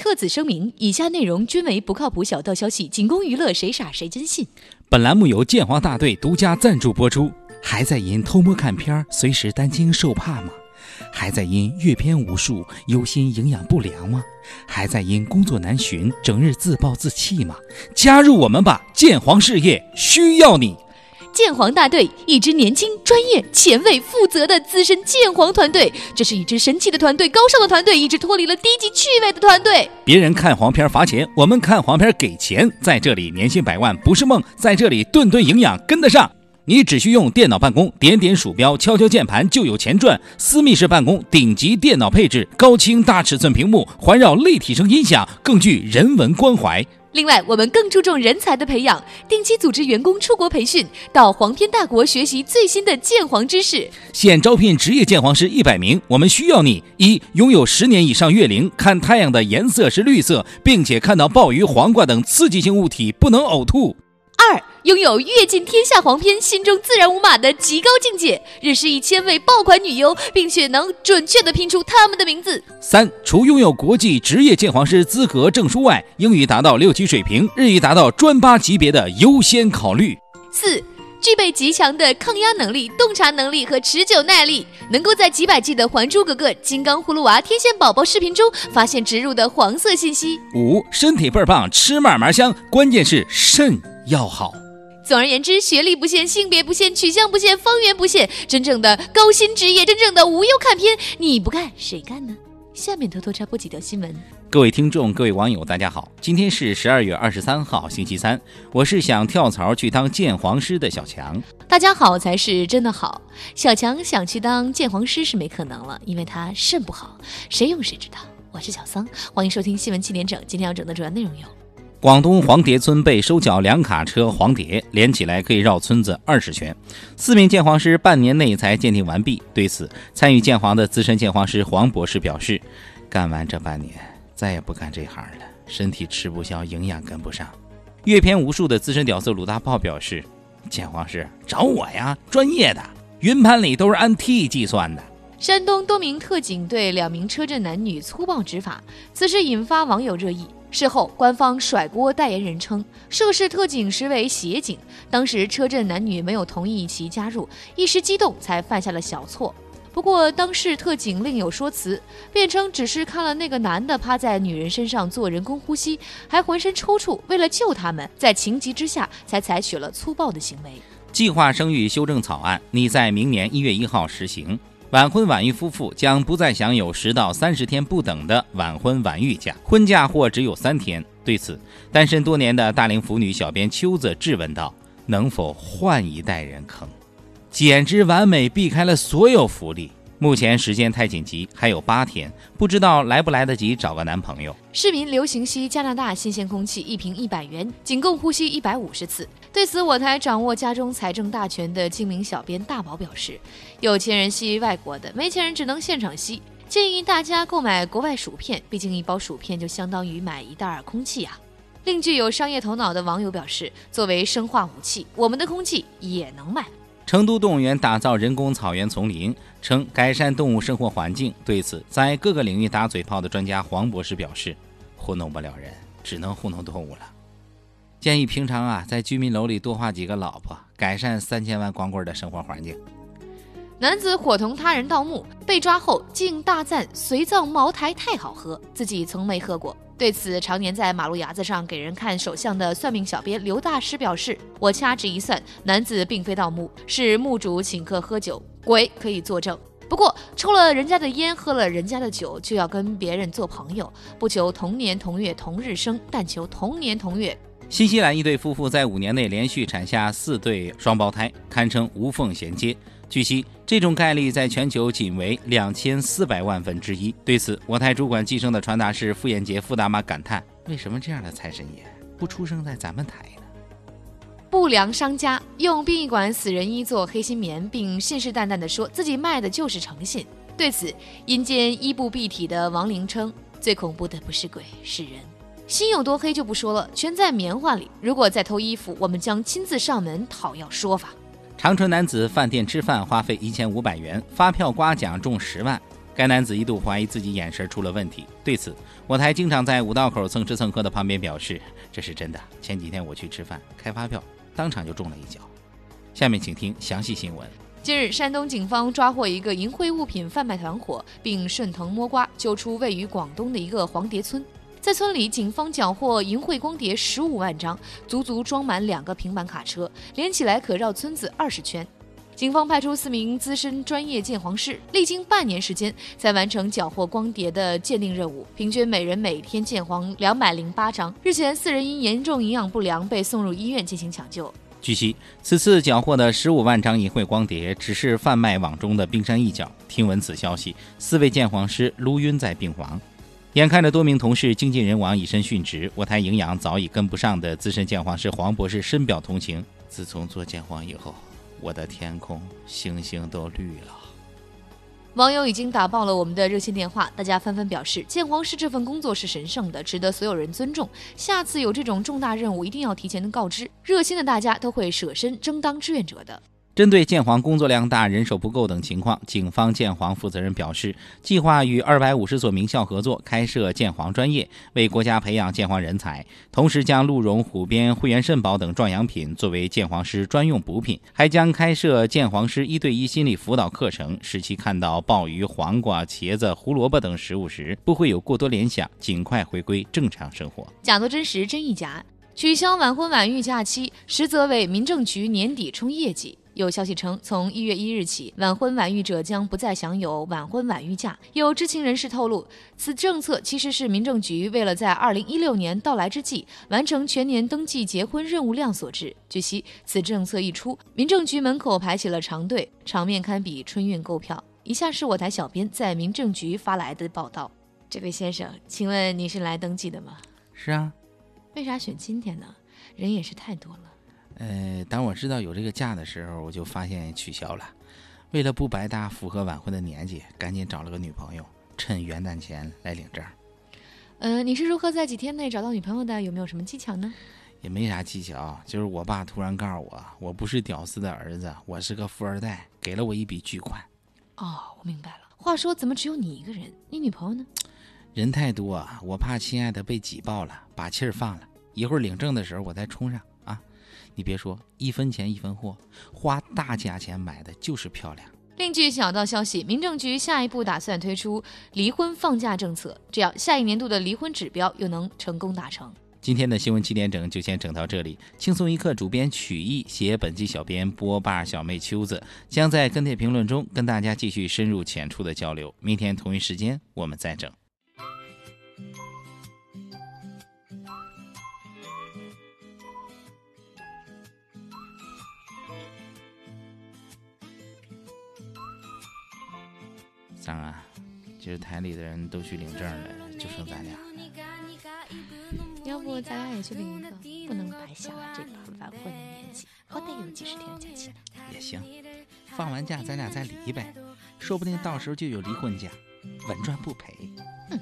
特此声明，以下内容均为不靠谱小道消息，仅供娱乐，谁傻谁真信。本栏目由剑皇大队独家赞助播出。还在因偷摸看片儿，随时担惊受怕吗？还在因阅片无数，忧心营养不良吗？还在因工作难寻，整日自暴自弃吗？加入我们吧，剑皇事业需要你。剑皇大队，一支年轻、专业、前卫、负责的资深剑皇团队。这是一支神奇的团队，高尚的团队，一支脱离了低级趣味的团队。别人看黄片罚钱，我们看黄片给钱。在这里，年薪百万不是梦；在这里，顿顿营养跟得上。你只需用电脑办公，点点鼠标，敲敲键盘，就有钱赚。私密式办公，顶级电脑配置，高清大尺寸屏幕，环绕立体声音响，更具人文关怀。另外，我们更注重人才的培养，定期组织员工出国培训，到黄片大国学习最新的鉴黄知识。现招聘职业鉴黄师一百名，我们需要你：一、拥有十年以上月龄，看太阳的颜色是绿色，并且看到鲍鱼、黄瓜等刺激性物体不能呕吐。二、拥有阅尽天下黄片，心中自然无码的极高境界，认识一千位爆款女优，并且能准确的拼出她们的名字。三、除拥有国际职业鉴黄师资格证书外，英语达到六级水平，日语达到专八级别的优先考虑。四、具备极强的抗压能力、洞察能力和持久耐力，能够在几百季的《还珠格格》《金刚葫芦娃》《天线宝宝》视频中发现植入的黄色信息。五、身体倍儿棒，吃嘛嘛香，关键是肾要好。总而言之，学历不限，性别不限，取向不限，方圆不限，真正的高薪职业，真正的无忧看片，你不干谁干呢？下面偷偷插播几条新闻。各位听众，各位网友，大家好，今天是十二月二十三号，星期三，我是想跳槽去当鉴黄师的小强。大家好才是真的好。小强想去当鉴黄师是没可能了，因为他肾不好，谁用谁知道。我是小桑，欢迎收听新闻七点整。今天要整的主要内容有。广东黄蝶村被收缴两卡车黄蝶，连起来可以绕村子二十圈。四名鉴黄师半年内才鉴定完毕。对此，参与鉴黄的资深鉴黄师黄博士表示：“干完这半年，再也不干这行了，身体吃不消，营养跟不上。”阅片无数的资深屌丝鲁大炮表示：“鉴黄师找我呀，专业的，云盘里都是按 T 计算的。”山东多名特警对两名车震男女粗暴执法，此事引发网友热议。事后，官方甩锅代言人称，涉事特警实为协警，当时车震男女没有同意其加入，一时激动才犯下了小错。不过，当事特警另有说辞，辩称只是看了那个男的趴在女人身上做人工呼吸，还浑身抽搐，为了救他们，在情急之下才采取了粗暴的行为。计划生育修正草案拟在明年一月一号实行。晚婚晚育夫妇将不再享有十到三十天不等的晚婚晚育假，婚假或只有三天。对此，单身多年的大龄腐女小编秋子质问道：“能否换一代人坑？简直完美避开了所有福利。”目前时间太紧急，还有八天，不知道来不来得及找个男朋友。市民流行吸加拿大新鲜空气，一瓶一百元，仅供呼吸一百五十次。对此，我台掌握家中财政大权的精明小编大宝表示：“有钱人吸外国的，没钱人只能现场吸。建议大家购买国外薯片，毕竟一包薯片就相当于买一袋空气啊。”另具有商业头脑的网友表示：“作为生化武器，我们的空气也能卖。”成都动物园打造人工草原丛林，称改善动物生活环境。对此，在各个领域打嘴炮的专家黄博士表示：“糊弄不了人，只能糊弄动物了。建议平常啊，在居民楼里多画几个老婆，改善三千万光棍的生活环境。”男子伙同他人盗墓，被抓后竟大赞随葬茅台太好喝，自己从没喝过。对此，常年在马路牙子上给人看手相的算命小编刘大师表示：“我掐指一算，男子并非盗墓，是墓主请客喝酒，鬼可以作证。不过，抽了人家的烟，喝了人家的酒，就要跟别人做朋友，不求同年同月同日生，但求同年同月。”新西兰一对夫妇在五年内连续产下四对双胞胎，堪称无缝衔接。据悉，这种概率在全球仅为两千四百万分之一。对此，我台主管计生的传达室傅艳杰傅大妈感叹：“为什么这样的财神爷不出生在咱们台呢？”不良商家用殡仪馆死人衣做黑心棉，并信誓旦旦地说自己卖的就是诚信。对此，阴间衣不蔽体的亡灵称：“最恐怖的不是鬼，是人。心有多黑就不说了，全在棉花里。如果再偷衣服，我们将亲自上门讨要说法。”长春男子饭店吃饭花费一千五百元，发票刮奖中十万。该男子一度怀疑自己眼神出了问题。对此，我台经常在五道口蹭吃蹭喝的旁边表示：“这是真的。前几天我去吃饭，开发票，当场就中了一脚。”下面请听详细新闻。近日，山东警方抓获一个淫秽物品贩卖团伙，并顺藤摸瓜揪出位于广东的一个黄碟村。在村里，警方缴获淫秽光碟十五万张，足足装满两个平板卡车，连起来可绕村子二十圈。警方派出四名资深专业鉴黄师，历经半年时间才完成缴获光碟的鉴定任务，平均每人每天鉴黄两百零八张。日前，四人因严重营养不良被送入医院进行抢救。据悉，此次缴获的十五万张淫秽光碟只是贩卖网中的冰山一角。听闻此消息，四位鉴黄师撸晕在病房。眼看着多名同事精尽人亡、以身殉职，我台营养早已跟不上的资深鉴黄师黄博士深表同情。自从做鉴黄以后，我的天空星星都绿了。网友已经打爆了我们的热线电话，大家纷纷表示，鉴黄师这份工作是神圣的，值得所有人尊重。下次有这种重大任务，一定要提前告知，热心的大家都会舍身争当志愿者的。针对建黄工作量大、人手不够等情况，警方建黄负责人表示，计划与二百五十所名校合作开设建黄专业，为国家培养建黄人才。同时，将鹿茸、虎鞭、汇源肾宝等壮阳品作为建黄师专用补品，还将开设建黄师一对一心理辅导课程，使其看到鲍鱼、黄瓜、茄子、胡萝卜等食物时不会有过多联想，尽快回归正常生活。假作真实，真亦假。取消晚婚晚育假期，实则为民政局年底冲业绩。有消息称，从一月一日起，晚婚晚育者将不再享有晚婚晚育假。有知情人士透露，此政策其实是民政局为了在二零一六年到来之际完成全年登记结婚任务量所致。据悉，此政策一出，民政局门口排起了长队，场面堪比春运购票。以下是我台小编在民政局发来的报道：这位先生，请问你是来登记的吗？是啊。为啥选今天呢？人也是太多了。呃，当我知道有这个假的时候，我就发现取消了。为了不白搭，符合晚婚的年纪，赶紧找了个女朋友，趁元旦前来领证。呃，你是如何在几天内找到女朋友的？有没有什么技巧呢？也没啥技巧，就是我爸突然告诉我，我不是屌丝的儿子，我是个富二代，给了我一笔巨款。哦，我明白了。话说，怎么只有你一个人？你女朋友呢？人太多，我怕亲爱的被挤爆了，把气儿放了。一会儿领证的时候，我再冲上。你别说，一分钱一分货，花大价钱买的就是漂亮。另据小道消息，民政局下一步打算推出离婚放假政策，这样下一年度的离婚指标又能成功达成。今天的新闻七点整就先整到这里，轻松一刻主编曲艺写本期小编波霸小妹秋子将在跟帖评论中跟大家继续深入浅出的交流。明天同一时间我们再整。三啊，就是台里的人都去领证了，就剩咱俩。要不咱俩也去领一个，不能白瞎了这把晚婚的年纪，好歹有几十天的假期呢。也行，放完假咱俩再离呗，说不定到时候就有离婚假，稳赚不赔。哼。